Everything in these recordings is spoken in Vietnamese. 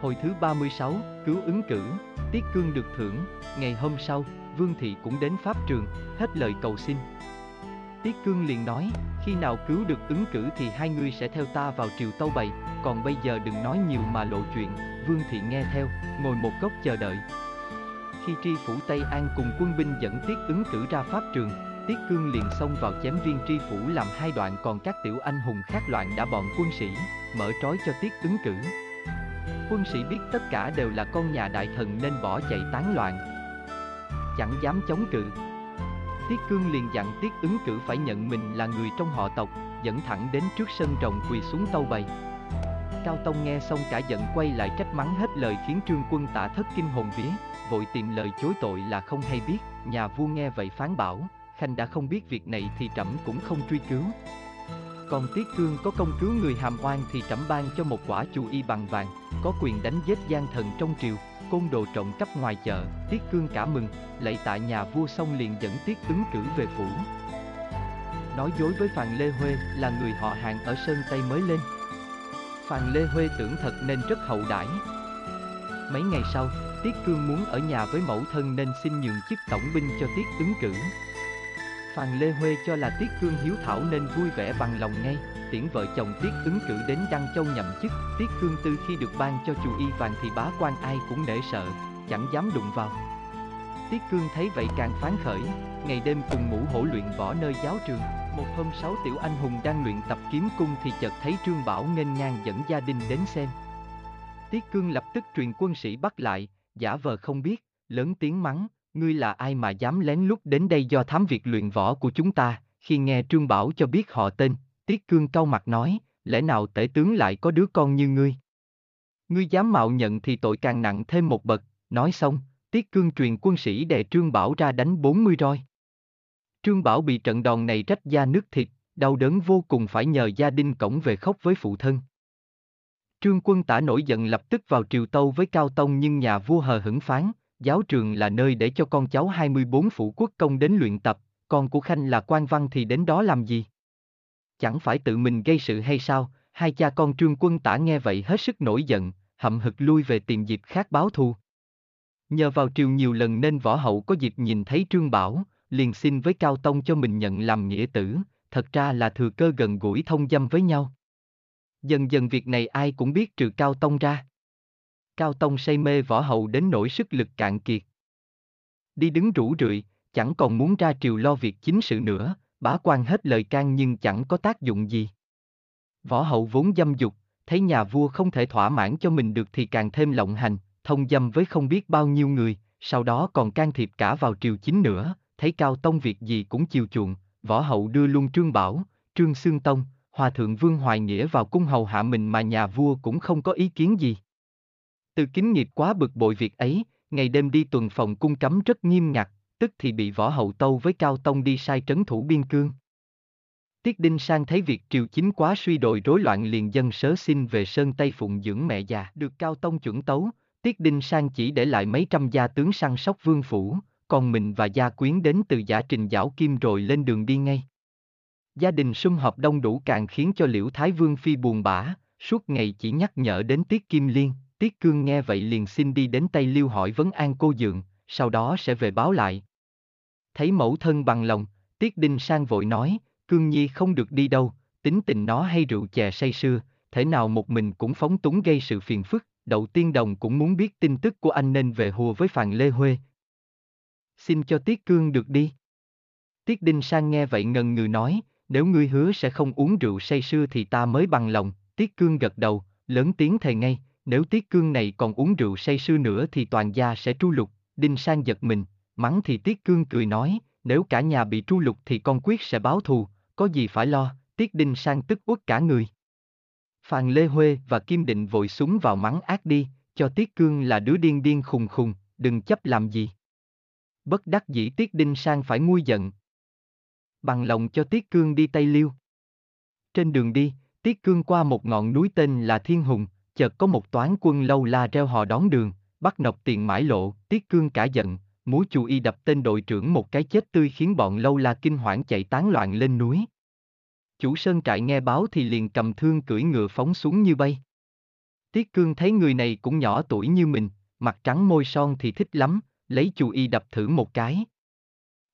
Hồi thứ 36, cứu ứng cử, Tiết Cương được thưởng, ngày hôm sau, Vương Thị cũng đến Pháp trường, hết lời cầu xin. Tiết Cương liền nói, khi nào cứu được ứng cử thì hai người sẽ theo ta vào triều tâu bày, còn bây giờ đừng nói nhiều mà lộ chuyện, Vương Thị nghe theo, ngồi một góc chờ đợi. Khi tri phủ Tây An cùng quân binh dẫn Tiết ứng cử ra Pháp trường, Tiết Cương liền xông vào chém viên tri phủ làm hai đoạn còn các tiểu anh hùng khác loạn đã bọn quân sĩ, mở trói cho Tiết ứng cử. Quân sĩ biết tất cả đều là con nhà đại thần nên bỏ chạy tán loạn. Chẳng dám chống cự. Tiết Cương liền dặn Tiết ứng cử phải nhận mình là người trong họ tộc, dẫn thẳng đến trước sân rồng quỳ xuống tâu bày. Cao Tông nghe xong cả giận quay lại trách mắng hết lời khiến trương quân tả thất kinh hồn vía, vội tìm lời chối tội là không hay biết, nhà vua nghe vậy phán bảo, Khanh đã không biết việc này thì trẫm cũng không truy cứu. Còn Tiết Cương có công cứu người hàm oan thì trẫm ban cho một quả chu y bằng vàng, có quyền đánh giết gian thần trong triều, côn đồ trộm cắp ngoài chợ, Tiết Cương cả mừng, lạy tại nhà vua xong liền dẫn Tiết ứng cử về phủ. Nói dối với Phàn Lê Huê là người họ hàng ở Sơn Tây mới lên. Phàn Lê Huê tưởng thật nên rất hậu đãi. Mấy ngày sau, Tiết Cương muốn ở nhà với mẫu thân nên xin nhường chức tổng binh cho Tiết ứng cử. Phàn Lê Huê cho là Tiết Cương hiếu thảo nên vui vẻ bằng lòng ngay, tiễn vợ chồng Tiết ứng cử đến Đăng Châu nhậm chức. Tiết Cương Tư khi được ban cho chù y vàng thì bá quan ai cũng nể sợ, chẳng dám đụng vào. Tiết Cương thấy vậy càng phán khởi, ngày đêm cùng ngủ hổ luyện võ nơi giáo trường. Một hôm sáu tiểu anh hùng đang luyện tập kiếm cung thì chợt thấy Trương Bảo nghênh ngang dẫn gia đình đến xem. Tiết Cương lập tức truyền quân sĩ bắt lại, giả vờ không biết, lớn tiếng mắng, ngươi là ai mà dám lén lút đến đây do thám việc luyện võ của chúng ta, khi nghe Trương Bảo cho biết họ tên, Tiết Cương cau mặt nói, lẽ nào tể tướng lại có đứa con như ngươi? Ngươi dám mạo nhận thì tội càng nặng thêm một bậc, nói xong, Tiết Cương truyền quân sĩ đè Trương Bảo ra đánh 40 roi. Trương Bảo bị trận đòn này rách da nước thịt, đau đớn vô cùng phải nhờ gia đình cổng về khóc với phụ thân. Trương quân tả nổi giận lập tức vào triều tâu với Cao Tông nhưng nhà vua hờ hững phán, giáo trường là nơi để cho con cháu 24 phủ quốc công đến luyện tập, con của Khanh là quan văn thì đến đó làm gì? Chẳng phải tự mình gây sự hay sao? Hai cha con trương quân tả nghe vậy hết sức nổi giận, hậm hực lui về tìm dịp khác báo thù. Nhờ vào triều nhiều lần nên võ hậu có dịp nhìn thấy trương bảo, liền xin với Cao Tông cho mình nhận làm nghĩa tử, thật ra là thừa cơ gần gũi thông dâm với nhau. Dần dần việc này ai cũng biết trừ Cao Tông ra. Cao Tông say mê võ hậu đến nỗi sức lực cạn kiệt. Đi đứng rủ rượi, chẳng còn muốn ra triều lo việc chính sự nữa, bá quan hết lời can nhưng chẳng có tác dụng gì. Võ hậu vốn dâm dục, thấy nhà vua không thể thỏa mãn cho mình được thì càng thêm lộng hành, thông dâm với không biết bao nhiêu người, sau đó còn can thiệp cả vào triều chính nữa, thấy Cao Tông việc gì cũng chiều chuộng, võ hậu đưa luôn Trương Bảo, Trương xương Tông, Hòa Thượng Vương Hoài Nghĩa vào cung hầu hạ mình mà nhà vua cũng không có ý kiến gì. Từ kính nghiệp quá bực bội việc ấy, ngày đêm đi tuần phòng cung cấm rất nghiêm ngặt, tức thì bị võ hậu tâu với Cao Tông đi sai trấn thủ biên cương. Tiết Đinh Sang thấy việc triều chính quá suy đồi rối loạn liền dân sớ xin về Sơn Tây phụng dưỡng mẹ già. Được Cao Tông chuẩn tấu, Tiết Đinh Sang chỉ để lại mấy trăm gia tướng săn sóc vương phủ, còn mình và gia quyến đến từ giả trình giảo kim rồi lên đường đi ngay. Gia đình sum họp đông đủ càng khiến cho Liễu Thái Vương Phi buồn bã, suốt ngày chỉ nhắc nhở đến Tiết Kim Liên, Tiết Cương nghe vậy liền xin đi đến Tây Liêu hỏi vấn an cô dượng, sau đó sẽ về báo lại. Thấy mẫu thân bằng lòng, Tiết Đinh Sang vội nói, Cương Nhi không được đi đâu, tính tình nó hay rượu chè say sưa, thể nào một mình cũng phóng túng gây sự phiền phức, đậu tiên đồng cũng muốn biết tin tức của anh nên về hùa với Phàn Lê Huê. Xin cho Tiết Cương được đi. Tiết Đinh Sang nghe vậy ngần ngừ nói, nếu ngươi hứa sẽ không uống rượu say sưa thì ta mới bằng lòng, Tiết Cương gật đầu, lớn tiếng thề ngay, nếu Tiết Cương này còn uống rượu say sưa nữa thì toàn gia sẽ tru lục, Đinh Sang giật mình, mắng thì Tiết Cương cười nói, nếu cả nhà bị tru lục thì con quyết sẽ báo thù, có gì phải lo, Tiết Đinh Sang tức uất cả người. Phàn Lê Huê và Kim Định vội súng vào mắng ác đi, cho Tiết Cương là đứa điên điên khùng khùng, đừng chấp làm gì. Bất đắc dĩ Tiết Đinh Sang phải nguôi giận. Bằng lòng cho Tiết Cương đi Tây Liêu. Trên đường đi, Tiết Cương qua một ngọn núi tên là Thiên Hùng, chợt có một toán quân lâu la reo hò đón đường, bắt nộp tiền mãi lộ, Tiết Cương cả giận, múa chù y đập tên đội trưởng một cái chết tươi khiến bọn lâu la kinh hoảng chạy tán loạn lên núi. Chủ sơn trại nghe báo thì liền cầm thương cưỡi ngựa phóng xuống như bay. Tiết Cương thấy người này cũng nhỏ tuổi như mình, mặt trắng môi son thì thích lắm, lấy chù y đập thử một cái.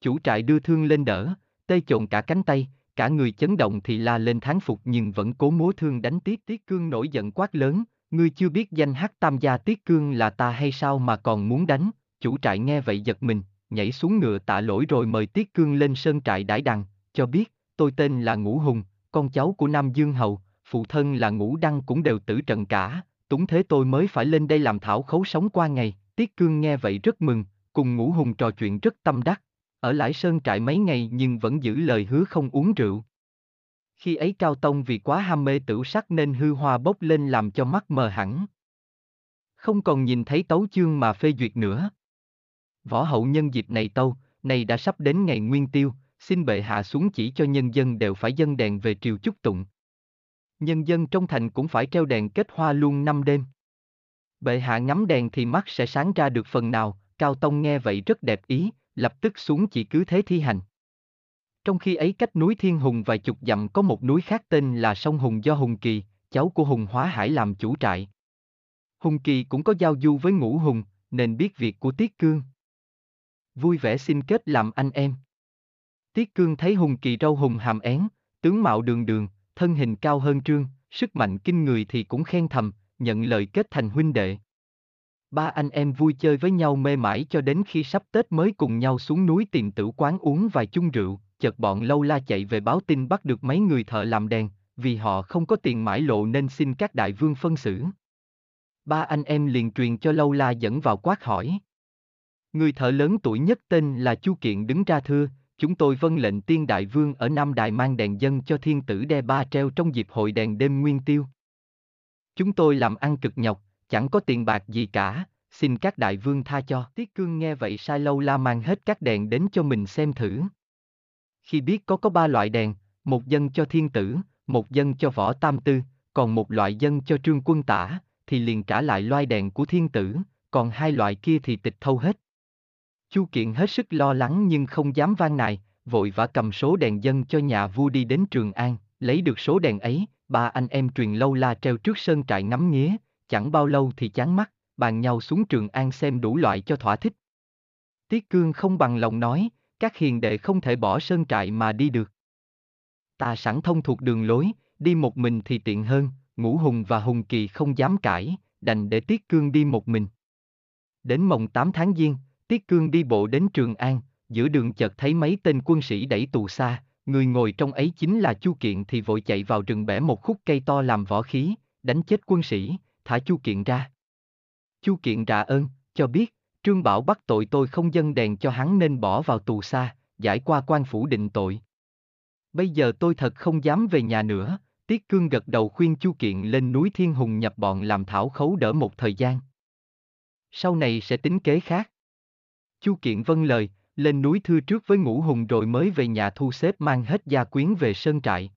Chủ trại đưa thương lên đỡ, tê trộn cả cánh tay, cả người chấn động thì la lên tháng phục nhưng vẫn cố múa thương đánh tiết Tiết Cương nổi giận quát lớn, ngươi chưa biết danh hắc tam gia Tiết Cương là ta hay sao mà còn muốn đánh, chủ trại nghe vậy giật mình, nhảy xuống ngựa tạ lỗi rồi mời Tiết Cương lên sơn trại đãi đằng, cho biết, tôi tên là Ngũ Hùng, con cháu của Nam Dương Hầu, phụ thân là Ngũ Đăng cũng đều tử trận cả, túng thế tôi mới phải lên đây làm thảo khấu sống qua ngày, Tiết Cương nghe vậy rất mừng, cùng Ngũ Hùng trò chuyện rất tâm đắc, ở lại sơn trại mấy ngày nhưng vẫn giữ lời hứa không uống rượu. Khi ấy Cao Tông vì quá ham mê tử sắc nên hư hoa bốc lên làm cho mắt mờ hẳn. Không còn nhìn thấy tấu chương mà phê duyệt nữa. Võ hậu nhân dịp này tâu, này đã sắp đến ngày nguyên tiêu, xin bệ hạ xuống chỉ cho nhân dân đều phải dâng đèn về triều chúc tụng. Nhân dân trong thành cũng phải treo đèn kết hoa luôn năm đêm. Bệ hạ ngắm đèn thì mắt sẽ sáng ra được phần nào, Cao Tông nghe vậy rất đẹp ý, lập tức xuống chỉ cứ thế thi hành. Trong khi ấy cách núi Thiên Hùng vài chục dặm có một núi khác tên là Sông Hùng do Hùng Kỳ, cháu của Hùng Hóa Hải làm chủ trại. Hùng Kỳ cũng có giao du với Ngũ Hùng, nên biết việc của Tiết Cương. Vui vẻ xin kết làm anh em. Tiết Cương thấy Hùng Kỳ râu hùng hàm én, tướng mạo đường đường, thân hình cao hơn trương, sức mạnh kinh người thì cũng khen thầm, nhận lời kết thành huynh đệ. Ba anh em vui chơi với nhau mê mãi cho đến khi sắp Tết mới cùng nhau xuống núi tìm tử quán uống vài chung rượu, chợt bọn lâu la chạy về báo tin bắt được mấy người thợ làm đèn, vì họ không có tiền mãi lộ nên xin các đại vương phân xử. Ba anh em liền truyền cho lâu la dẫn vào quát hỏi. Người thợ lớn tuổi nhất tên là Chu Kiện đứng ra thưa, chúng tôi vâng lệnh tiên đại vương ở Nam Đài mang đèn dân cho thiên tử đe ba treo trong dịp hội đèn đêm nguyên tiêu. Chúng tôi làm ăn cực nhọc, chẳng có tiền bạc gì cả, xin các đại vương tha cho. Tiết cương nghe vậy sai lâu la mang hết các đèn đến cho mình xem thử. Khi biết có có ba loại đèn, một dân cho thiên tử, một dân cho võ tam tư, còn một loại dân cho trương quân tả, thì liền trả lại loai đèn của thiên tử, còn hai loại kia thì tịch thâu hết. Chu Kiện hết sức lo lắng nhưng không dám van nài, vội vã cầm số đèn dân cho nhà vua đi đến Trường An, lấy được số đèn ấy, ba anh em truyền lâu la treo trước sơn trại ngắm nghía, chẳng bao lâu thì chán mắt, bàn nhau xuống Trường An xem đủ loại cho thỏa thích. Tiết Cương không bằng lòng nói, các hiền đệ không thể bỏ sơn trại mà đi được. Ta sẵn thông thuộc đường lối, đi một mình thì tiện hơn, Ngũ Hùng và Hùng Kỳ không dám cãi, đành để Tiết Cương đi một mình. Đến mồng 8 tháng Giêng, Tiết Cương đi bộ đến Trường An, giữa đường chợt thấy mấy tên quân sĩ đẩy tù xa, người ngồi trong ấy chính là Chu Kiện thì vội chạy vào rừng bẻ một khúc cây to làm võ khí, đánh chết quân sĩ, thả Chu Kiện ra. Chu Kiện rạ ơn, cho biết, Trương Bảo bắt tội tôi không dâng đèn cho hắn nên bỏ vào tù xa, giải qua quan phủ định tội. Bây giờ tôi thật không dám về nhà nữa, Tiết Cương gật đầu khuyên Chu Kiện lên núi Thiên Hùng nhập bọn làm thảo khấu đỡ một thời gian. Sau này sẽ tính kế khác. Chu Kiện vâng lời, lên núi thưa trước với ngũ hùng rồi mới về nhà thu xếp mang hết gia quyến về sơn trại.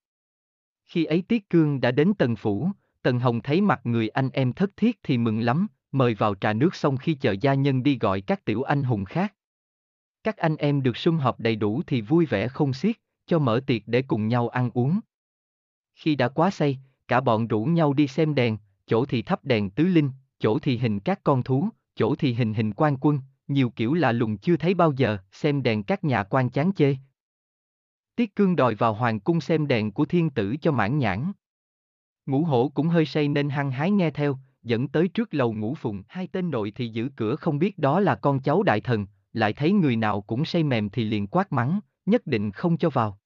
Khi ấy Tiết Cương đã đến Tần Phủ, Tần Hồng thấy mặt người anh em thất thiết thì mừng lắm, mời vào trà nước xong khi chờ gia nhân đi gọi các tiểu anh hùng khác. Các anh em được sum họp đầy đủ thì vui vẻ không xiết, cho mở tiệc để cùng nhau ăn uống. Khi đã quá say, cả bọn rủ nhau đi xem đèn, chỗ thì thắp đèn tứ linh, chỗ thì hình các con thú, chỗ thì hình hình quan quân, nhiều kiểu lạ lùng chưa thấy bao giờ, xem đèn các nhà quan chán chê. Tiết Cương đòi vào hoàng cung xem đèn của thiên tử cho mãn nhãn. Ngũ hổ cũng hơi say nên hăng hái nghe theo, dẫn tới trước lầu ngũ phụng. Hai tên nội thì giữ cửa không biết đó là con cháu đại thần, lại thấy người nào cũng say mềm thì liền quát mắng, nhất định không cho vào.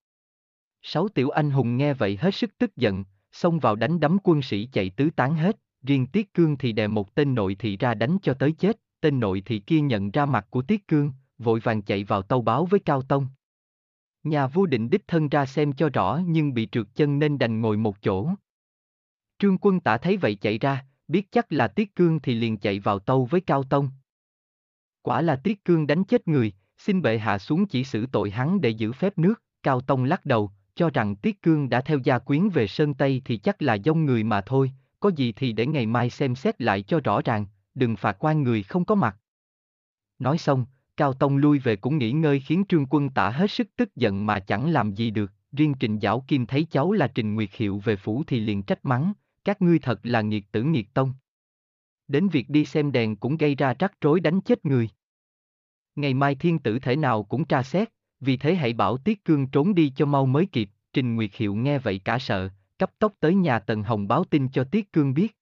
Sáu tiểu anh hùng nghe vậy hết sức tức giận, xông vào đánh đấm quân sĩ chạy tứ tán hết, riêng Tiết Cương thì đè một tên nội thị ra đánh cho tới chết, tên nội thị kia nhận ra mặt của Tiết Cương, vội vàng chạy vào tâu báo với Cao Tông. Nhà vua định đích thân ra xem cho rõ nhưng bị trượt chân nên đành ngồi một chỗ. Trương quân tả thấy vậy chạy ra, biết chắc là Tiết Cương thì liền chạy vào tâu với Cao Tông. Quả là Tiết Cương đánh chết người, xin bệ hạ xuống chỉ xử tội hắn để giữ phép nước, Cao Tông lắc đầu, cho rằng Tiết Cương đã theo gia quyến về Sơn Tây thì chắc là dông người mà thôi, có gì thì để ngày mai xem xét lại cho rõ ràng, đừng phạt quan người không có mặt. Nói xong, Cao Tông lui về cũng nghỉ ngơi khiến Trương Quân tả hết sức tức giận mà chẳng làm gì được, riêng Trình Giảo Kim thấy cháu là Trình Nguyệt Hiệu về phủ thì liền trách mắng, các ngươi thật là nghiệt tử nghiệt tông. Đến việc đi xem đèn cũng gây ra rắc rối đánh chết người. Ngày mai thiên tử thể nào cũng tra xét, vì thế hãy bảo Tiết Cương trốn đi cho mau mới kịp, Trình Nguyệt Hiệu nghe vậy cả sợ, cấp tốc tới nhà Tần Hồng báo tin cho Tiết Cương biết.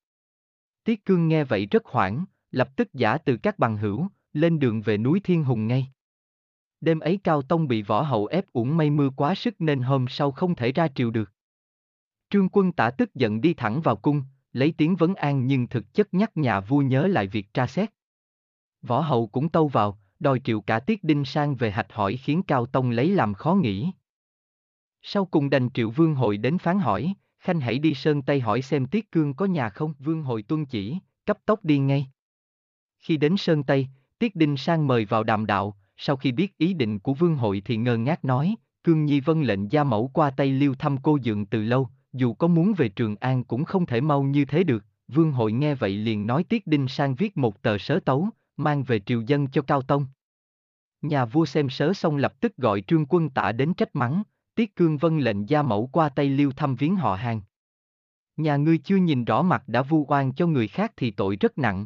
Tiết Cương nghe vậy rất hoảng, lập tức giả từ các bằng hữu, lên đường về núi Thiên Hùng ngay. Đêm ấy Cao Tông bị võ hậu ép uổng mây mưa quá sức nên hôm sau không thể ra triều được. Trương quân tả tức giận đi thẳng vào cung, lấy tiếng vấn an nhưng thực chất nhắc nhà vua nhớ lại việc tra xét. Võ hậu cũng tâu vào, đòi triệu cả tiết đinh sang về hạch hỏi khiến Cao Tông lấy làm khó nghĩ. Sau cùng đành triệu vương hội đến phán hỏi, Khanh hãy đi Sơn Tây hỏi xem Tiết Cương có nhà không, vương hội tuân chỉ, cấp tốc đi ngay. Khi đến Sơn Tây, Tiết Đinh Sang mời vào đàm đạo, sau khi biết ý định của vương hội thì ngơ ngác nói, Cương Nhi vân lệnh gia mẫu qua Tây Liêu thăm cô dượng từ lâu, dù có muốn về Trường An cũng không thể mau như thế được. Vương hội nghe vậy liền nói Tiết Đinh Sang viết một tờ sớ tấu, mang về triều dân cho Cao Tông. Nhà vua xem sớ xong lập tức gọi trương quân tả đến trách mắng, Tiết Cương vân lệnh gia mẫu qua Tây Liêu thăm viếng họ hàng. Nhà ngươi chưa nhìn rõ mặt đã vu oan cho người khác thì tội rất nặng.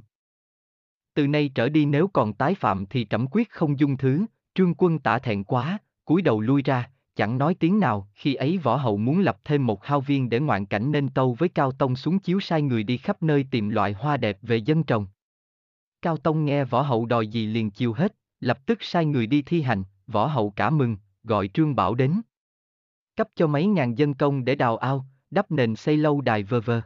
Từ nay trở đi nếu còn tái phạm thì trẫm quyết không dung thứ, trương quân tả thẹn quá, cúi đầu lui ra, chẳng nói tiếng nào, khi ấy võ hậu muốn lập thêm một hao viên để ngoạn cảnh nên tâu với Cao Tông xuống chiếu sai người đi khắp nơi tìm loại hoa đẹp về dân trồng. Cao Tông nghe võ hậu đòi gì liền chiều hết, lập tức sai người đi thi hành, võ hậu cả mừng, gọi Trương Bảo đến. Cấp cho mấy ngàn dân công để đào ao, đắp nền xây lâu đài vơ vơ.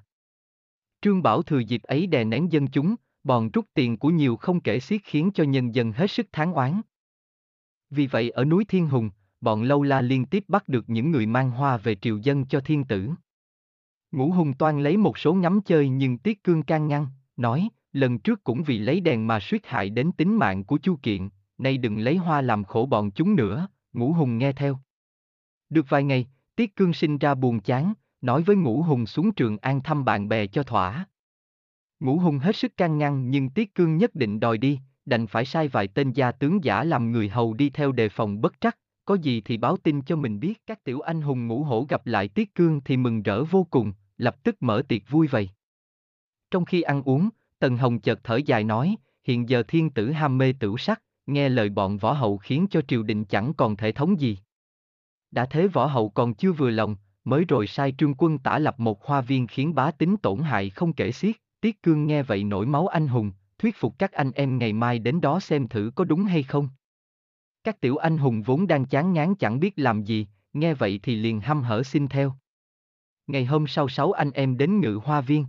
Trương Bảo thừa dịp ấy đè nén dân chúng, bòn rút tiền của nhiều không kể xiết khiến cho nhân dân hết sức tháng oán. Vì vậy ở núi Thiên Hùng, bọn lâu la liên tiếp bắt được những người mang hoa về triều dân cho thiên tử. Ngũ Hùng toan lấy một số ngắm chơi nhưng Tiết Cương can ngăn, nói, lần trước cũng vì lấy đèn mà suýt hại đến tính mạng của Chu Kiện, nay đừng lấy hoa làm khổ bọn chúng nữa, Ngũ Hùng nghe theo. Được vài ngày, Tiết Cương sinh ra buồn chán, nói với Ngũ Hùng xuống trường an thăm bạn bè cho thỏa. Ngũ Hùng hết sức can ngăn nhưng Tiết Cương nhất định đòi đi, đành phải sai vài tên gia tướng giả làm người hầu đi theo đề phòng bất trắc, có gì thì báo tin cho mình biết. Các tiểu anh hùng ngũ hổ gặp lại Tiết Cương thì mừng rỡ vô cùng, lập tức mở tiệc vui vầy. Trong khi ăn uống, Tần Hồng chợt thở dài nói, hiện giờ thiên tử ham mê tửu sắc, nghe lời bọn võ hậu khiến cho triều đình chẳng còn thể thống gì. Đã thế võ hậu còn chưa vừa lòng, mới rồi sai trương quân tả lập một hoa viên khiến bá tính tổn hại không kể xiết, Tiết Cương nghe vậy nổi máu anh hùng, thuyết phục các anh em ngày mai đến đó xem thử có đúng hay không. Các tiểu anh hùng vốn đang chán ngán chẳng biết làm gì, nghe vậy thì liền hăm hở xin theo. Ngày hôm sau sáu anh em đến ngự hoa viên.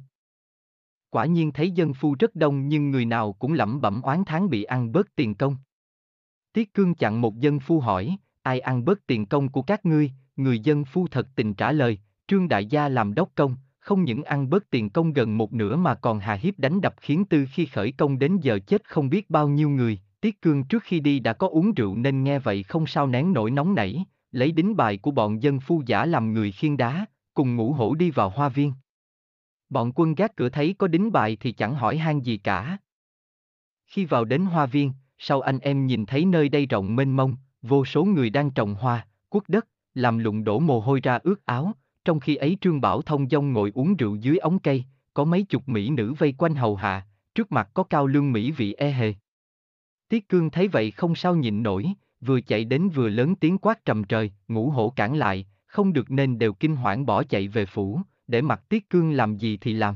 Quả nhiên thấy dân phu rất đông nhưng người nào cũng lẩm bẩm oán tháng bị ăn bớt tiền công. Tiết Cương chặn một dân phu hỏi, ai ăn bớt tiền công của các ngươi, người dân phu thật tình trả lời, Trương Đại Gia làm đốc công, không những ăn bớt tiền công gần một nửa mà còn hà hiếp đánh đập khiến từ khi khởi công đến giờ chết không biết bao nhiêu người, Tiết Cương trước khi đi đã có uống rượu nên nghe vậy không sao nén nổi nóng nảy, lấy đính bài của bọn dân phu giả làm người khiên đá, cùng ngũ hổ đi vào hoa viên. Bọn quân gác cửa thấy có đính bài thì chẳng hỏi han gì cả. Khi vào đến hoa viên, sau anh em nhìn thấy nơi đây rộng mênh mông, vô số người đang trồng hoa, cuốc đất, làm lụng đổ mồ hôi ra ướt áo, trong khi ấy Trương Bảo Thông dông ngồi uống rượu dưới ống cây, có mấy chục mỹ nữ vây quanh hầu hạ, trước mặt có cao lương mỹ vị e hề. Tiết Cương thấy vậy không sao nhịn nổi, vừa chạy đến vừa lớn tiếng quát trầm trời, ngũ hổ cản lại, không được nên đều kinh hoảng bỏ chạy về phủ, để mặc Tiết Cương làm gì thì làm.